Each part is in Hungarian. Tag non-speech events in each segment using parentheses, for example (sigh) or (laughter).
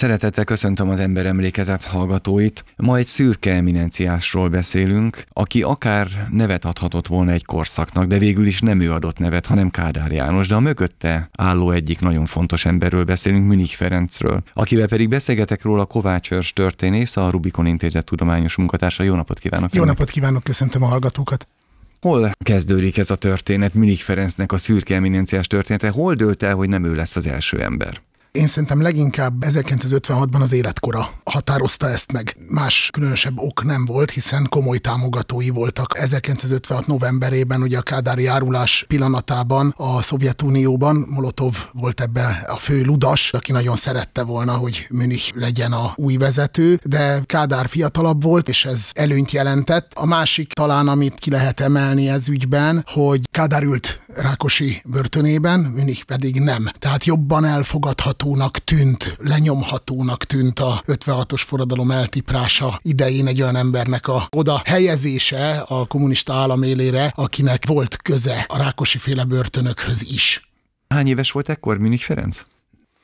Szeretettel köszöntöm az ember emlékezet hallgatóit. Ma egy szürke eminenciásról beszélünk, aki akár nevet adhatott volna egy korszaknak, de végül is nem ő adott nevet, hanem Kádár János, de a mögötte álló egyik nagyon fontos emberről beszélünk, Münich Ferencről, akivel pedig beszélgetek róla Kovács Örs történész, a Rubikon Intézet tudományos munkatársa. Jó napot kívánok! Jó napot kívánok, köszöntöm a hallgatókat! Hol kezdődik ez a történet, Münich Ferencnek a szürke eminenciás története? Hol dőlt el, hogy nem ő lesz az első ember? Én szerintem leginkább 1956-ban az életkora határozta ezt meg. Más különösebb ok nem volt, hiszen komoly támogatói voltak. 1956 novemberében, ugye a Kádári járulás pillanatában a Szovjetunióban Molotov volt ebbe a fő ludas, aki nagyon szerette volna, hogy Münich legyen a új vezető, de Kádár fiatalabb volt, és ez előnyt jelentett. A másik talán, amit ki lehet emelni ez ügyben, hogy Kádár ült Rákosi börtönében, Münich pedig nem. Tehát jobban elfogadható elnyomhatónak tűnt, lenyomhatónak tűnt a 56-os forradalom eltiprása idején egy olyan embernek a oda helyezése a kommunista állam élére, akinek volt köze a Rákosi féle börtönökhöz is. Hány éves volt ekkor Münich Ferenc?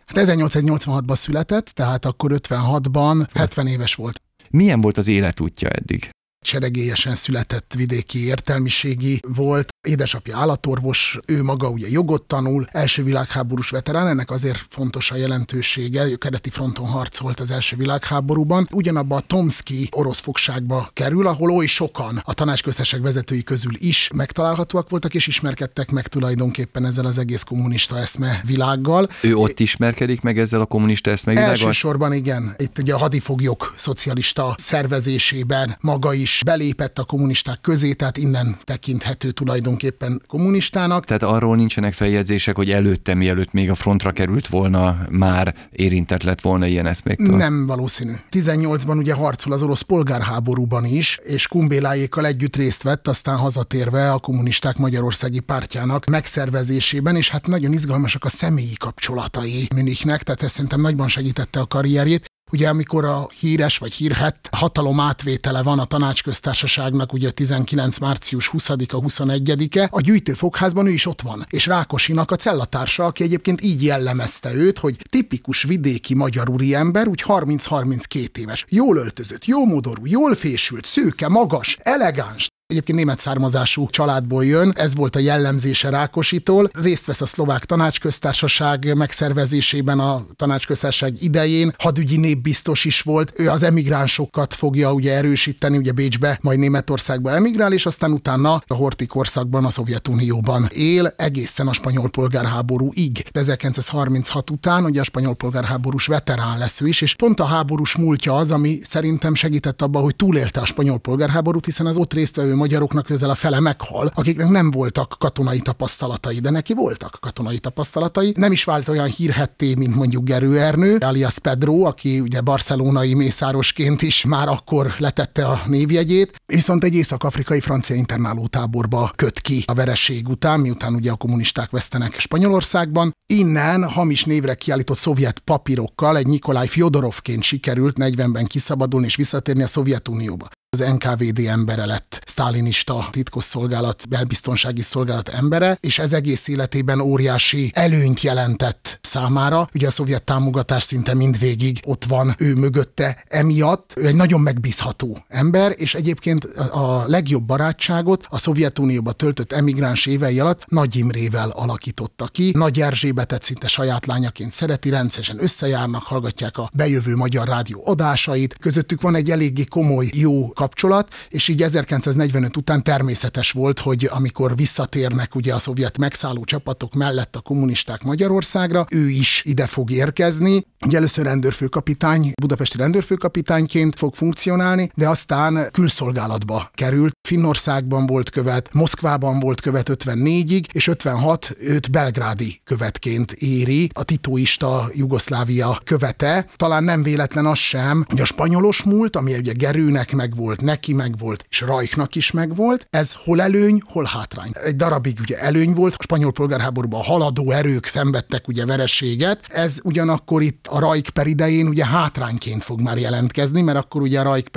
Hát 1886-ban született, tehát akkor 56-ban 70 éves volt. Milyen volt az életútja eddig? Seregélyesen született vidéki értelmiségi volt, édesapja állatorvos, ő maga ugye jogot tanul, első világháborús veterán, ennek azért fontos a jelentősége, ő kereti fronton harcolt az első világháborúban. Ugyanabban a Tomski orosz fogságba kerül, ahol oly sokan a tanácsköztesek vezetői közül is megtalálhatóak voltak, és ismerkedtek meg tulajdonképpen ezzel az egész kommunista eszme világgal. Ő ott ismerkedik meg ezzel a kommunista eszme világgal? Elsősorban igen. Itt ugye a hadifoglyok szocialista szervezésében maga is belépett a kommunisták közé, tehát innen tekinthető tulajdonképpen kommunistának. Tehát arról nincsenek feljegyzések, hogy előtte, mielőtt még a frontra került volna, már érintett lett volna ilyen eszméktől? Nem valószínű. 18-ban ugye harcol az orosz polgárháborúban is, és Kumbélájékkal együtt részt vett, aztán hazatérve a kommunisták Magyarországi pártjának megszervezésében, és hát nagyon izgalmasak a személyi kapcsolatai Münichnek, tehát ez szerintem nagyban segítette a karrierjét. Ugye amikor a híres vagy hírhet hatalom átvétele van a tanácsköztársaságnak, ugye 19. március 20-a, 21-e, a gyűjtőfogházban ő is ott van, és Rákosinak a cellatársa, aki egyébként így jellemezte őt, hogy tipikus vidéki magyar úriember, úgy 30-32 éves, jól öltözött, jó modorú, jól fésült, szőke, magas, elegáns, Egyébként német származású családból jön, ez volt a jellemzése Rákositól. Részt vesz a szlovák tanácsköztársaság megszervezésében a tanácsköztársaság idején, hadügyi népbiztos is volt. Ő az emigránsokat fogja ugye erősíteni, ugye Bécsbe, majd Németországba emigrál, és aztán utána a Horti korszakban a Szovjetunióban él, egészen a spanyol polgárháborúig. De 1936 után ugye a spanyol polgárháborús veterán lesz ő is, és pont a háborús múltja az, ami szerintem segített abban, hogy túlélte a spanyol polgárháborút, hiszen az ott résztvevő magyaroknak közel a fele meghal, akiknek nem voltak katonai tapasztalatai, de neki voltak katonai tapasztalatai. Nem is vált olyan hírhetté, mint mondjuk Gerő Ernő, alias Pedro, aki ugye barcelonai mészárosként is már akkor letette a névjegyét, viszont egy észak-afrikai francia internáló táborba köt ki a vereség után, miután ugye a kommunisták vesztenek Spanyolországban. Innen hamis névre kiállított szovjet papírokkal egy Nikolaj Fyodorovként sikerült 40-ben kiszabadulni és visszatérni a Szovjetunióba az NKVD embere lett, sztálinista titkosszolgálat, belbiztonsági szolgálat embere, és ez egész életében óriási előnyt jelentett számára. Ugye a szovjet támogatás szinte mindvégig ott van ő mögötte emiatt. Ő egy nagyon megbízható ember, és egyébként a legjobb barátságot a Szovjetunióba töltött emigráns évei alatt Nagy Imrével alakította ki. Nagy Erzsébetet szinte saját lányaként szereti, rendszeresen összejárnak, hallgatják a bejövő magyar rádió adásait. Közöttük van egy eléggé komoly, jó kapcsolat, és így 1945 után természetes volt, hogy amikor visszatérnek ugye a szovjet megszálló csapatok mellett a kommunisták Magyarországra, ő is ide fog érkezni. Ugye először rendőrfőkapitány, budapesti rendőrfőkapitányként fog funkcionálni, de aztán külszolgálatba került. Finnországban volt követ, Moszkvában volt követ 54-ig, és 56 őt belgrádi követként éri, a titoista Jugoszlávia követe. Talán nem véletlen az sem, hogy a spanyolos múlt, ami ugye Gerőnek meg volt megvolt, neki megvolt, és Rajknak is megvolt. Ez hol előny, hol hátrány. Egy darabig ugye előny volt, a spanyol polgárháborúban haladó erők szenvedtek ugye vereséget, ez ugyanakkor itt a Rajk per idején ugye hátrányként fog már jelentkezni, mert akkor ugye a Rajk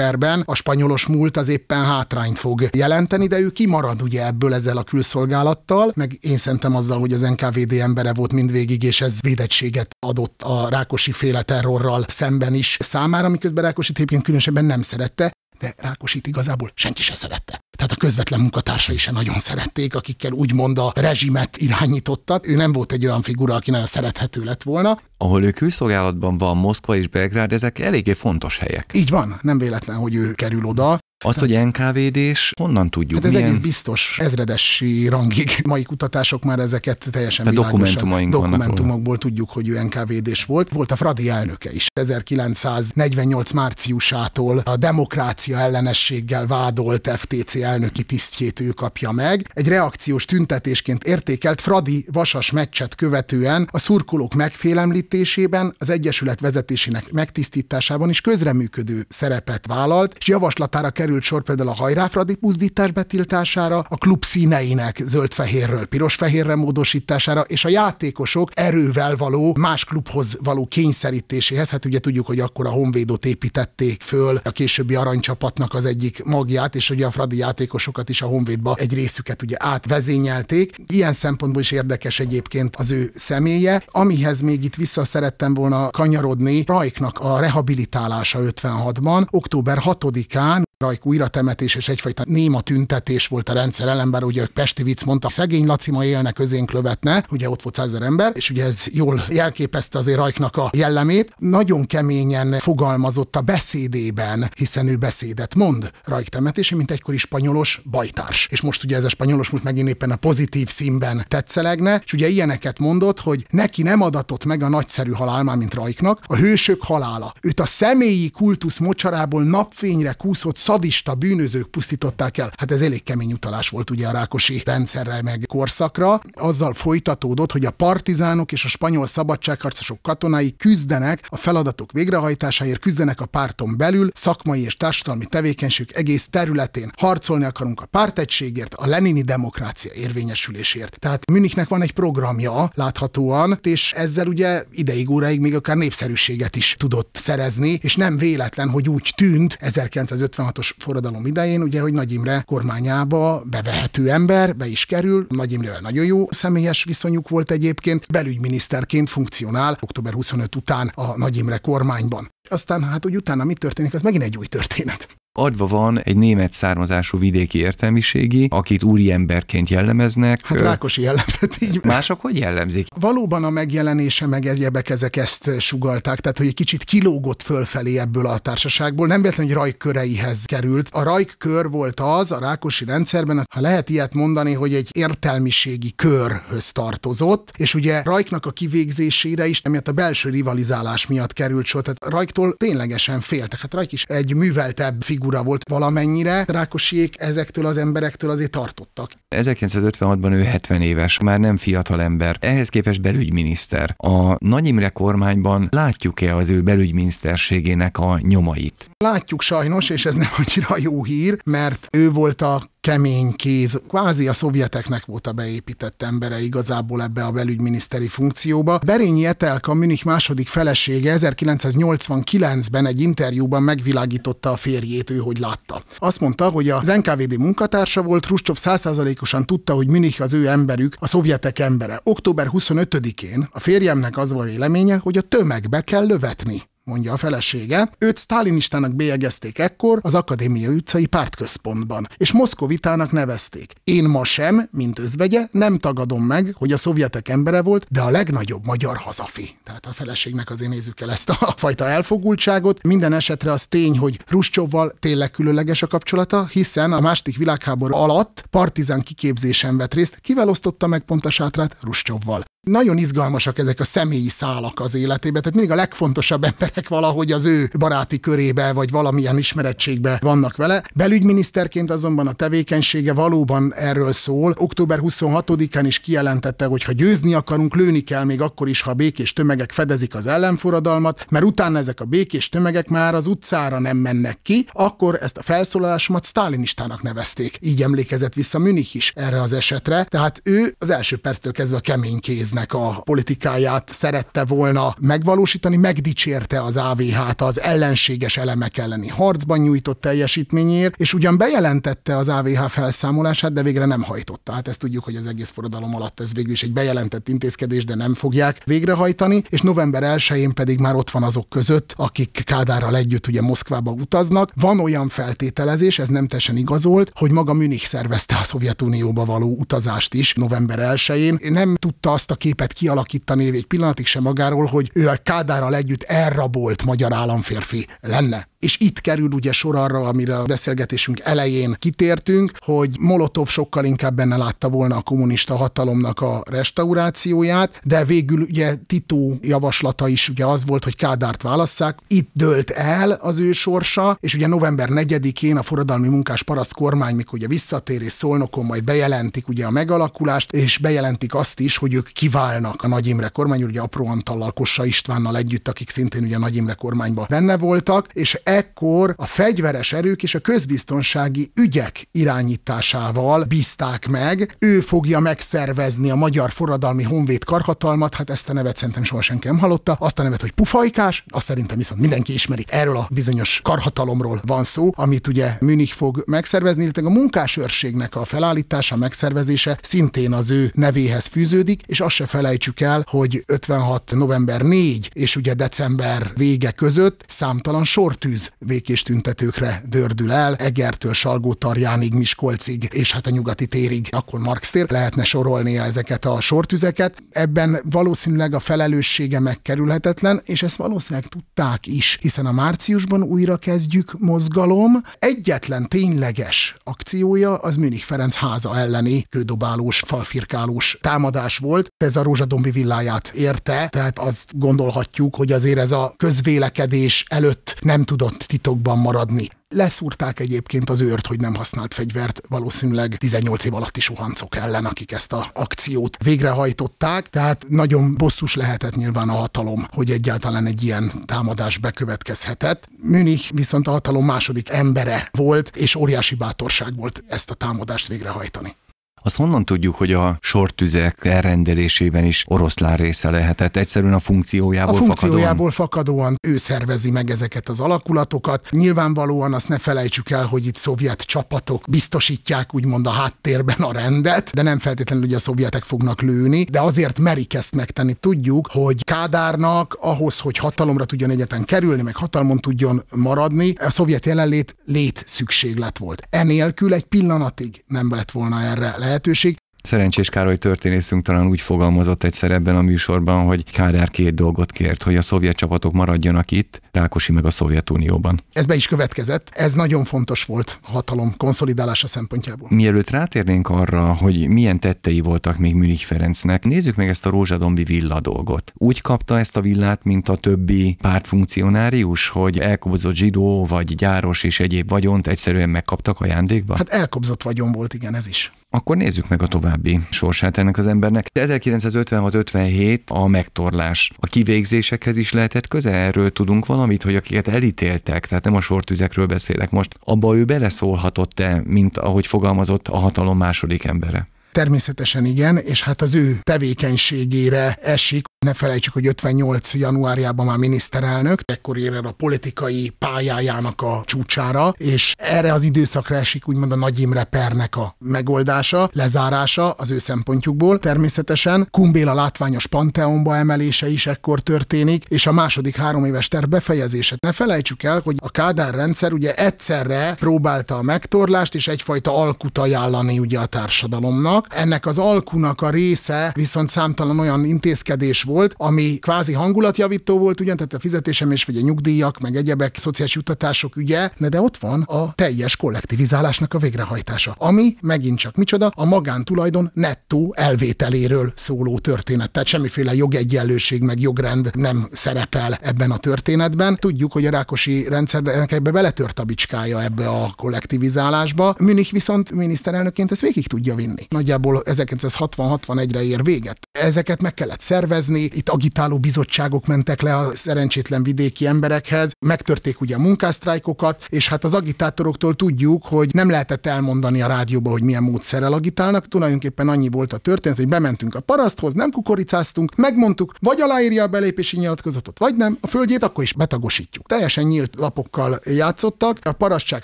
a spanyolos múlt az éppen hátrányt fog jelenteni, de ő kimarad ugye ebből ezzel a külszolgálattal, meg én szerintem azzal, hogy az NKVD embere volt mindvégig, és ez védettséget adott a Rákosi féle terrorral szemben is számára, miközben Rákosi egyébként különösebben nem szerette, de Rákosit igazából senki se szerette. Tehát a közvetlen munkatársai se nagyon szerették, akikkel úgymond a rezsimet irányítottak. Ő nem volt egy olyan figura, aki nagyon szerethető lett volna. Ahol ő külszolgálatban van, Moszkva és Belgrád, ezek eléggé fontos helyek. Így van, nem véletlen, hogy ő kerül oda. Azt, hogy NKVD-s, honnan tudjuk? Hát ez Milyen... egész biztos, ezredesi rangig. (laughs) Mai kutatások már ezeket teljesen Tehát dokumentumaink dokumentumokból tudjuk, hogy ő NKVD-s volt. Volt a Fradi elnöke is. 1948 márciusától a demokrácia ellenességgel vádolt FTC elnöki tisztjét ő kapja meg. Egy reakciós tüntetésként értékelt Fradi vasas meccset követően a szurkolók megfélemlítésében, az Egyesület vezetésének megtisztításában is közreműködő szerepet vállalt, és javaslatára került került sor például a hajráfradi buzdítás betiltására, a klub színeinek zöld-fehérről piros-fehérre módosítására, és a játékosok erővel való más klubhoz való kényszerítéséhez. Hát ugye tudjuk, hogy akkor a Honvédot építették föl, a későbbi aranycsapatnak az egyik magját, és ugye a fradi játékosokat is a Honvédba egy részüket ugye átvezényelték. Ilyen szempontból is érdekes egyébként az ő személye. Amihez még itt vissza szerettem volna kanyarodni, Rajknak a rehabilitálása 56-ban, október 6-án Rajk újratemetés és egyfajta néma tüntetés volt a rendszer ellen, bár ugye Pesti vicc mondta, szegény Laci ma élne közénk lövetne, ugye ott volt százer ember, és ugye ez jól jelképezte azért Rajknak a jellemét. Nagyon keményen fogalmazott a beszédében, hiszen ő beszédet mond Rajk temetése, mint egykori spanyolos bajtárs. És most ugye ez a spanyolos most megint éppen a pozitív színben tetszelegne, és ugye ilyeneket mondott, hogy neki nem adatott meg a nagyszerű halál, már mint Rajknak, a hősök halála. Őt a személyi kultusz mocsarából napfényre kúszott szadista bűnözők pusztították el. Hát ez elég kemény utalás volt ugye a Rákosi rendszerre meg korszakra. Azzal folytatódott, hogy a partizánok és a spanyol szabadságharcosok katonái küzdenek a feladatok végrehajtásáért, küzdenek a párton belül, szakmai és társadalmi tevékenység egész területén. Harcolni akarunk a pártegységért, a lenini demokrácia érvényesülésért. Tehát Münichnek van egy programja láthatóan, és ezzel ugye ideig óráig még akár népszerűséget is tudott szerezni, és nem véletlen, hogy úgy tűnt 1956 16-os forradalom idején, ugye, hogy Nagy Imre kormányába bevehető ember, be is kerül. Nagy Imrevel nagyon jó személyes viszonyuk volt egyébként, belügyminiszterként funkcionál október 25 után a Nagy Imre kormányban. Aztán hát, hogy utána mi történik, az megint egy új történet adva van egy német származású vidéki értelmiségi, akit úriemberként jellemeznek. Hát Rákosi jellemzett így. Mások hogy jellemzik? Valóban a megjelenése meg egyebek ezek ezt sugalták, tehát hogy egy kicsit kilógott fölfelé ebből a társaságból. Nem véletlenül, hogy Rajk köreihez került. A Rajk kör volt az a Rákosi rendszerben, ha lehet ilyet mondani, hogy egy értelmiségi körhöz tartozott, és ugye Rajknak a kivégzésére is, emiatt a belső rivalizálás miatt került sor. Tehát Rajktól ténylegesen féltek. Hát Rajk is egy műveltebb figura figura volt valamennyire, Rákosiék ezektől az emberektől azért tartottak. 1956-ban ő 70 éves, már nem fiatal ember, ehhez képest belügyminiszter. A Nagy Imre kormányban látjuk-e az ő belügyminiszterségének a nyomait? Látjuk sajnos, és ez nem annyira jó hír, mert ő volt a kemény kéz, kvázi a szovjeteknek volt a beépített embere igazából ebbe a belügyminiszteri funkcióba. Berényi Etelka, Münich második felesége 1989-ben egy interjúban megvilágította a férjét, ő hogy látta. Azt mondta, hogy az NKVD munkatársa volt, Ruscsov százszázalékosan tudta, hogy Münich az ő emberük, a szovjetek embere. Október 25-én a férjemnek az volt véleménye, hogy a tömegbe kell lövetni mondja a felesége. Őt sztálinistának bélyegezték ekkor az Akadémia utcai pártközpontban, és Moszkovitának nevezték. Én ma sem, mint özvegye, nem tagadom meg, hogy a szovjetek embere volt, de a legnagyobb magyar hazafi. Tehát a feleségnek azért nézzük el ezt a (laughs) fajta elfogultságot. Minden esetre az tény, hogy Ruscsovval tényleg különleges a kapcsolata, hiszen a második világháború alatt partizán kiképzésen vett részt. Kivel osztotta meg pont a sátrát? Ruscsovval. Nagyon izgalmasak ezek a személyi szálak az életében, tehát mindig a legfontosabb emberek emberek valahogy az ő baráti körébe, vagy valamilyen ismerettségbe vannak vele. Belügyminiszterként azonban a tevékenysége valóban erről szól. Október 26-án is kijelentette, hogy ha győzni akarunk, lőni kell még akkor is, ha békés tömegek fedezik az ellenforradalmat, mert utána ezek a békés tömegek már az utcára nem mennek ki, akkor ezt a felszólalásomat sztálinistának nevezték. Így emlékezett vissza Münich is erre az esetre. Tehát ő az első perctől kezdve a kemény kéznek a politikáját szerette volna megvalósítani, megdicsérte az AVH-t az ellenséges elemek elleni harcban nyújtott teljesítményért, és ugyan bejelentette az AVH felszámolását, de végre nem hajtotta. Hát ezt tudjuk, hogy az egész forradalom alatt ez végül is egy bejelentett intézkedés, de nem fogják végrehajtani, és november 1-én pedig már ott van azok között, akik Kádárral együtt ugye Moszkvába utaznak. Van olyan feltételezés, ez nem teljesen igazolt, hogy maga Münich szervezte a Szovjetunióba való utazást is november 1-én. Nem tudta azt a képet kialakítani egy pillanatig sem magáról, hogy ő a Kádárral együtt elrabolt magyar államférfi lenne. És itt kerül ugye sor arra, amire a beszélgetésünk elején kitértünk, hogy Molotov sokkal inkább benne látta volna a kommunista hatalomnak a restaurációját, de végül ugye Tito javaslata is ugye az volt, hogy Kádárt válasszák. Itt dölt el az ő sorsa, és ugye november 4-én a forradalmi munkás paraszt kormány, mikor ugye visszatér és Szolnokon majd bejelentik ugye a megalakulást, és bejelentik azt is, hogy ők kiválnak a Nagy Imre kormány, ugye Apró Antallal, Kossa Istvánnal együtt, akik szintén ugye Nagy Imre kormányban benne voltak, és ekkor a fegyveres erők és a közbiztonsági ügyek irányításával bízták meg. Ő fogja megszervezni a Magyar Forradalmi Honvéd karhatalmat, hát ezt a nevet szerintem soha senki nem hallotta. Azt a nevet, hogy pufajkás, azt szerintem viszont mindenki ismeri. Erről a bizonyos karhatalomról van szó, amit ugye Münich fog megszervezni, illetve a munkásőrségnek a felállítása, megszervezése szintén az ő nevéhez fűződik, és azt se felejtsük el, hogy 56. november 4 és ugye december vége között számtalan sortűz békés tüntetőkre dördül el, Egertől Salgótarjánig, Miskolcig, és hát a nyugati térig, akkor Marx tér, lehetne sorolnia ezeket a sortüzeket. Ebben valószínűleg a felelőssége megkerülhetetlen, és ezt valószínűleg tudták is, hiszen a márciusban újra kezdjük mozgalom. Egyetlen tényleges akciója az Münich Ferenc háza elleni kődobálós, falfirkálós támadás volt. Ez a Rózsadombi villáját érte, tehát azt gondolhatjuk, hogy azért ez a közvélekedés előtt nem tudott titokban maradni. Leszúrták egyébként az őrt, hogy nem használt fegyvert, valószínűleg 18 év alatti suhancok ellen, akik ezt a akciót végrehajtották, tehát nagyon bosszus lehetett nyilván a hatalom, hogy egyáltalán egy ilyen támadás bekövetkezhetett. Münich viszont a hatalom második embere volt, és óriási bátorság volt ezt a támadást végrehajtani. Azt honnan tudjuk, hogy a sortüzek elrendelésében is oroszlán része lehetett? Egyszerűen a funkciójából A funkciójából fakadóan, fakadóan ő szervezi meg ezeket az alakulatokat. Nyilvánvalóan azt ne felejtsük el, hogy itt szovjet csapatok biztosítják úgymond a háttérben a rendet, de nem feltétlenül ugye a szovjetek fognak lőni, de azért merik ezt megtenni. Tudjuk, hogy Kádárnak ahhoz, hogy hatalomra tudjon egyetlen kerülni, meg hatalmon tudjon maradni, a szovjet jelenlét lét szükséglet volt. Enélkül egy pillanatig nem lett volna erre lehetőség. Szerencsés Károly történészünk talán úgy fogalmazott egyszer ebben a műsorban, hogy Kádár két dolgot kért, hogy a szovjet csapatok maradjanak itt, Rákosi meg a Szovjetunióban. Ez be is következett, ez nagyon fontos volt a hatalom konszolidálása szempontjából. Mielőtt rátérnénk arra, hogy milyen tettei voltak még Münich Ferencnek, nézzük meg ezt a rózsadombi villa dolgot. Úgy kapta ezt a villát, mint a többi pártfunkcionárius, hogy elkobozott zsidó vagy gyáros és egyéb vagyont egyszerűen megkaptak ajándékba? Hát elkobzott vagyon volt, igen, ez is. Akkor nézzük meg a további sorsát ennek az embernek. 1956-57 a megtorlás. A kivégzésekhez is lehetett köze? Erről tudunk valamit, hogy akiket elítéltek, tehát nem a sortüzekről beszélek most, abba ő beleszólhatott-e, mint ahogy fogalmazott a hatalom második embere? Természetesen igen, és hát az ő tevékenységére esik, ne felejtsük, hogy 58. januárjában már miniszterelnök, ekkor ér el a politikai pályájának a csúcsára, és erre az időszakra esik úgymond a Nagy Imre pernek a megoldása, lezárása az ő szempontjukból. Természetesen Kumbéla látványos panteonba emelése is ekkor történik, és a második három éves terv befejezése. Ne felejtsük el, hogy a Kádár rendszer ugye egyszerre próbálta a megtorlást és egyfajta alkut ajánlani ugye a társadalomnak. Ennek az alkunak a része viszont számtalan olyan intézkedés volt, ami kvázi hangulatjavító volt, ugyan, tehát a fizetésem és vagy a nyugdíjak, meg egyebek, szociális jutatások ügye, de ott van a teljes kollektivizálásnak a végrehajtása, ami megint csak micsoda, a magántulajdon nettó elvételéről szóló történet. Tehát semmiféle jogegyenlőség meg jogrend nem szerepel ebben a történetben. Tudjuk, hogy a Rákosi rendszerben ebbe beletört a bicskája ebbe a kollektivizálásba. Münich viszont miniszterelnökként ezt végig tudja vinni. Nagyjából 1960-61-re ér véget. Ezeket meg kellett szervezni, itt agitáló bizottságok mentek le a szerencsétlen vidéki emberekhez, megtörték ugye a munkásztrájkokat, és hát az agitátoroktól tudjuk, hogy nem lehetett elmondani a rádióba, hogy milyen módszerrel agitálnak. Tulajdonképpen annyi volt a történet, hogy bementünk a paraszthoz, nem kukoricáztunk, megmondtuk, vagy aláírja a belépési nyilatkozatot, vagy nem, a földjét akkor is betagosítjuk. Teljesen nyílt lapokkal játszottak, a parasztság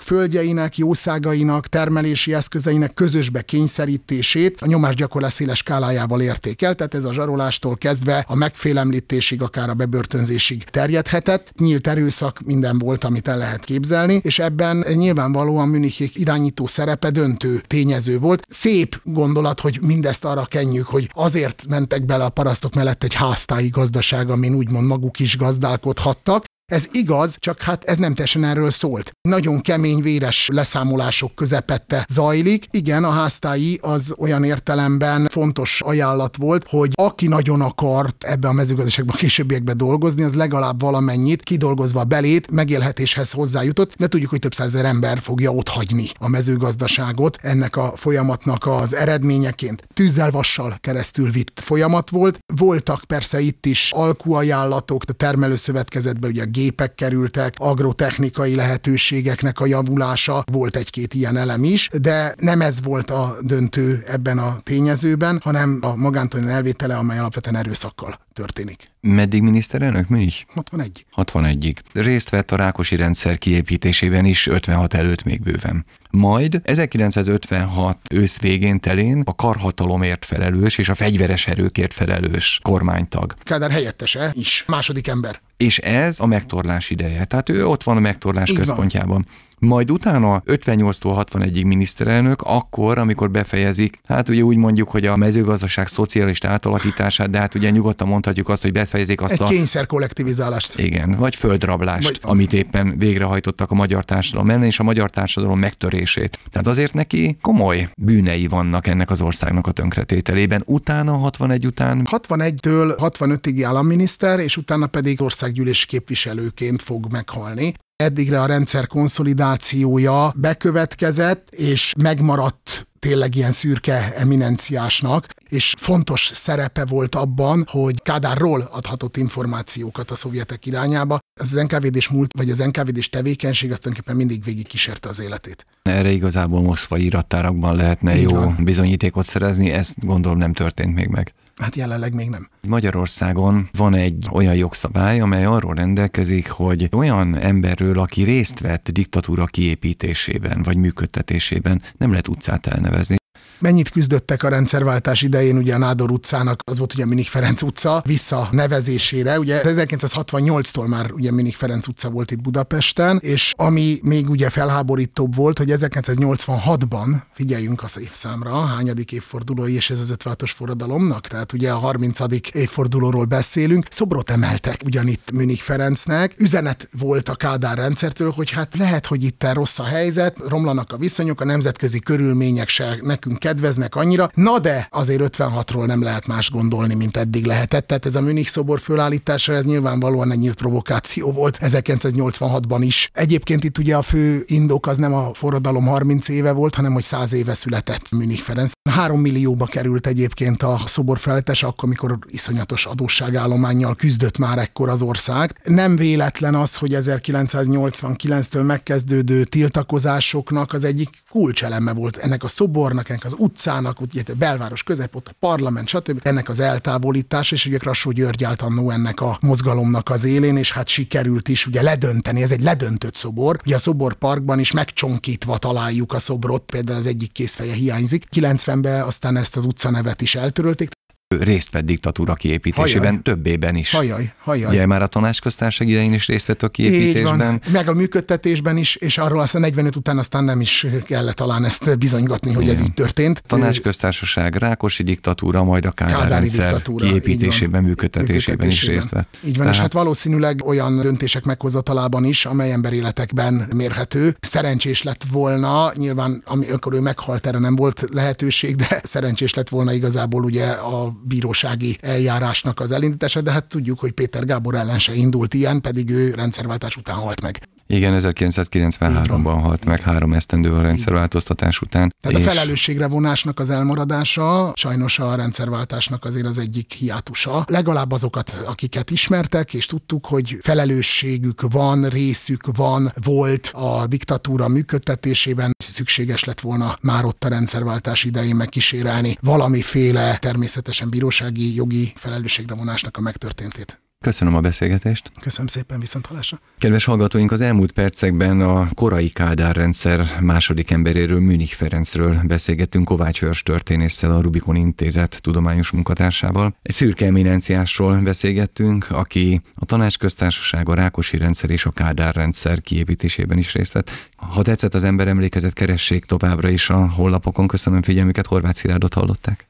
földjeinek, jószágainak, termelési eszközeinek közösbe kényszerítését a nyomásgyakorlás széles skálájával érték el, tehát ez a zsarolástól kezdve a megfélemlítésig, akár a bebörtönzésig terjedhetett. Nyílt erőszak minden volt, amit el lehet képzelni, és ebben nyilvánvalóan Münichék irányító szerepe döntő tényező volt. Szép gondolat, hogy mindezt arra kenjük, hogy azért mentek bele a parasztok mellett egy háztáji gazdaság, amin úgymond maguk is gazdálkodhattak, ez igaz, csak hát ez nem teljesen erről szólt. Nagyon kemény, véres leszámolások közepette zajlik. Igen, a háztái az olyan értelemben fontos ajánlat volt, hogy aki nagyon akart ebbe a mezőgazdaságban későbbiekbe dolgozni, az legalább valamennyit kidolgozva belét megélhetéshez hozzájutott. De tudjuk, hogy több százezer ember fogja ott hagyni a mezőgazdaságot ennek a folyamatnak az eredményeként. Tűzzel vassal keresztül vitt folyamat volt. Voltak persze itt is alkuajánlatok, a termelőszövetkezetbe ugye gépek kerültek, agrotechnikai lehetőségeknek a javulása, volt egy-két ilyen elem is, de nem ez volt a döntő ebben a tényezőben, hanem a magántulajdon elvétele, amely alapvetően erőszakkal történik. Meddig miniszterelnök Münich? 61. 61-ig. Részt vett a Rákosi rendszer kiépítésében is 56 előtt még bőven. Majd 1956 ősz végén telén a karhatalomért felelős és a fegyveres erőkért felelős kormánytag. Kádár helyettese is, második ember. És ez a megtorlás ideje. Tehát ő ott van a megtorlás Így központjában. Van. Majd utána 58-tól 61-ig miniszterelnök, akkor, amikor befejezik, hát ugye úgy mondjuk, hogy a mezőgazdaság szociális átalakítását, de hát ugye nyugodtan mondhatjuk azt, hogy befejezik azt Egy a... kényszer kollektivizálást. Igen, vagy földrablást, vagy... amit éppen végrehajtottak a magyar társadalom ellen, és a magyar társadalom megtörését. Tehát azért neki komoly bűnei vannak ennek az országnak a tönkretételében. Utána, 61 után... 61-től 65-ig államminiszter, és utána pedig országgyűlési képviselőként fog meghalni. Eddigre a rendszer konszolidációja bekövetkezett, és megmaradt tényleg ilyen szürke eminenciásnak, és fontos szerepe volt abban, hogy Kádárról adhatott információkat a szovjetek irányába. Ez az NKVD-s múlt, vagy az NKVD-s tevékenység azt tulajdonképpen mindig végig kísérte az életét. Erre igazából Moszkva irattárakban lehetne Így jó van. bizonyítékot szerezni, ezt gondolom nem történt még meg. Hát jelenleg még nem. Magyarországon van egy olyan jogszabály, amely arról rendelkezik, hogy olyan emberről, aki részt vett diktatúra kiépítésében vagy működtetésében, nem lehet utcát elnevezni. Mennyit küzdöttek a rendszerváltás idején, ugye a Nádor utcának, az volt ugye Minik Ferenc utca vissza nevezésére, ugye 1968-tól már ugye Minik Ferenc utca volt itt Budapesten, és ami még ugye felháborítóbb volt, hogy 1986-ban, figyeljünk az évszámra, hányadik évfordulói és ez az 56-os forradalomnak, tehát ugye a 30. évfordulóról beszélünk, szobrot emeltek ugyanitt Minik Ferencnek, üzenet volt a Kádár rendszertől, hogy hát lehet, hogy itt rossz a helyzet, romlanak a viszonyok, a nemzetközi körülmények se nekünk kedveznek annyira, na de azért 56-ról nem lehet más gondolni, mint eddig lehetett. Tehát ez a Münich szobor fölállítása, ez nyilvánvalóan egy nyílt provokáció volt 1986-ban is. Egyébként itt ugye a fő indok az nem a forradalom 30 éve volt, hanem hogy 100 éve született Münich Ferenc. 3 millióba került egyébként a szobor felállítása, akkor, amikor iszonyatos adósságállományjal küzdött már ekkor az ország. Nem véletlen az, hogy 1989-től megkezdődő tiltakozásoknak az egyik kulcseleme volt ennek a szobornak, ennek az utcának, ugye belváros közepott, a parlament, stb. Ennek az eltávolítás, és ugye Krassó György állt annó ennek a mozgalomnak az élén, és hát sikerült is ugye ledönteni, ez egy ledöntött szobor. Ugye a szobor parkban is megcsonkítva találjuk a szobrot, például az egyik készfeje hiányzik. 90-ben aztán ezt az utcanevet is eltörölték, részt vett diktatúra kiépítésében, hajaj. többében is. Hajaj, hajaj. Ugye már a tanácsköztársaság idején is részt vett a kiépítésben. Van. Meg a működtetésben is, és arról aztán 45 után aztán nem is kellett talán ezt bizonygatni, hogy Igen. ez így történt. Tanácsköztársaság, Rákosi diktatúra, majd a Kádár rendszer diktatúra, kiépítésében, működtetésében, működtetésében is részt vett. Így van, Tehát... és hát valószínűleg olyan döntések meghozatalában is, amely emberéletekben mérhető. Szerencsés lett volna, nyilván amikor ő meghalt, erre nem volt lehetőség, de (laughs) szerencsés lett volna igazából ugye a bírósági eljárásnak az elindítása, de hát tudjuk, hogy Péter Gábor ellen se indult ilyen, pedig ő rendszerváltás után halt meg. Igen, 1993-ban halt meg három esztendővel a rendszerváltoztatás után. Tehát és... a felelősségre vonásnak az elmaradása sajnos a rendszerváltásnak azért az egyik hiátusa. Legalább azokat, akiket ismertek, és tudtuk, hogy felelősségük van, részük van, volt a diktatúra működtetésében, szükséges lett volna már ott a rendszerváltás idején megkísérelni valamiféle természetesen bírósági jogi felelősségre vonásnak a megtörténtét. Köszönöm a beszélgetést. Köszönöm szépen, viszont hallásra. Kedves hallgatóink, az elmúlt percekben a korai Kádár rendszer második emberéről, Münich Ferencről beszélgettünk Kovács Hörs történésszel, a Rubikon Intézet tudományos munkatársával. Egy szürke eminenciásról beszélgettünk, aki a tanácsköztársaság, a Rákosi rendszer és a Kádár rendszer kiépítésében is részt vett. Ha tetszett az ember emlékezet, keressék továbbra is a hollapokon. Köszönöm figyelmüket, Horváth Szilárdot hallották.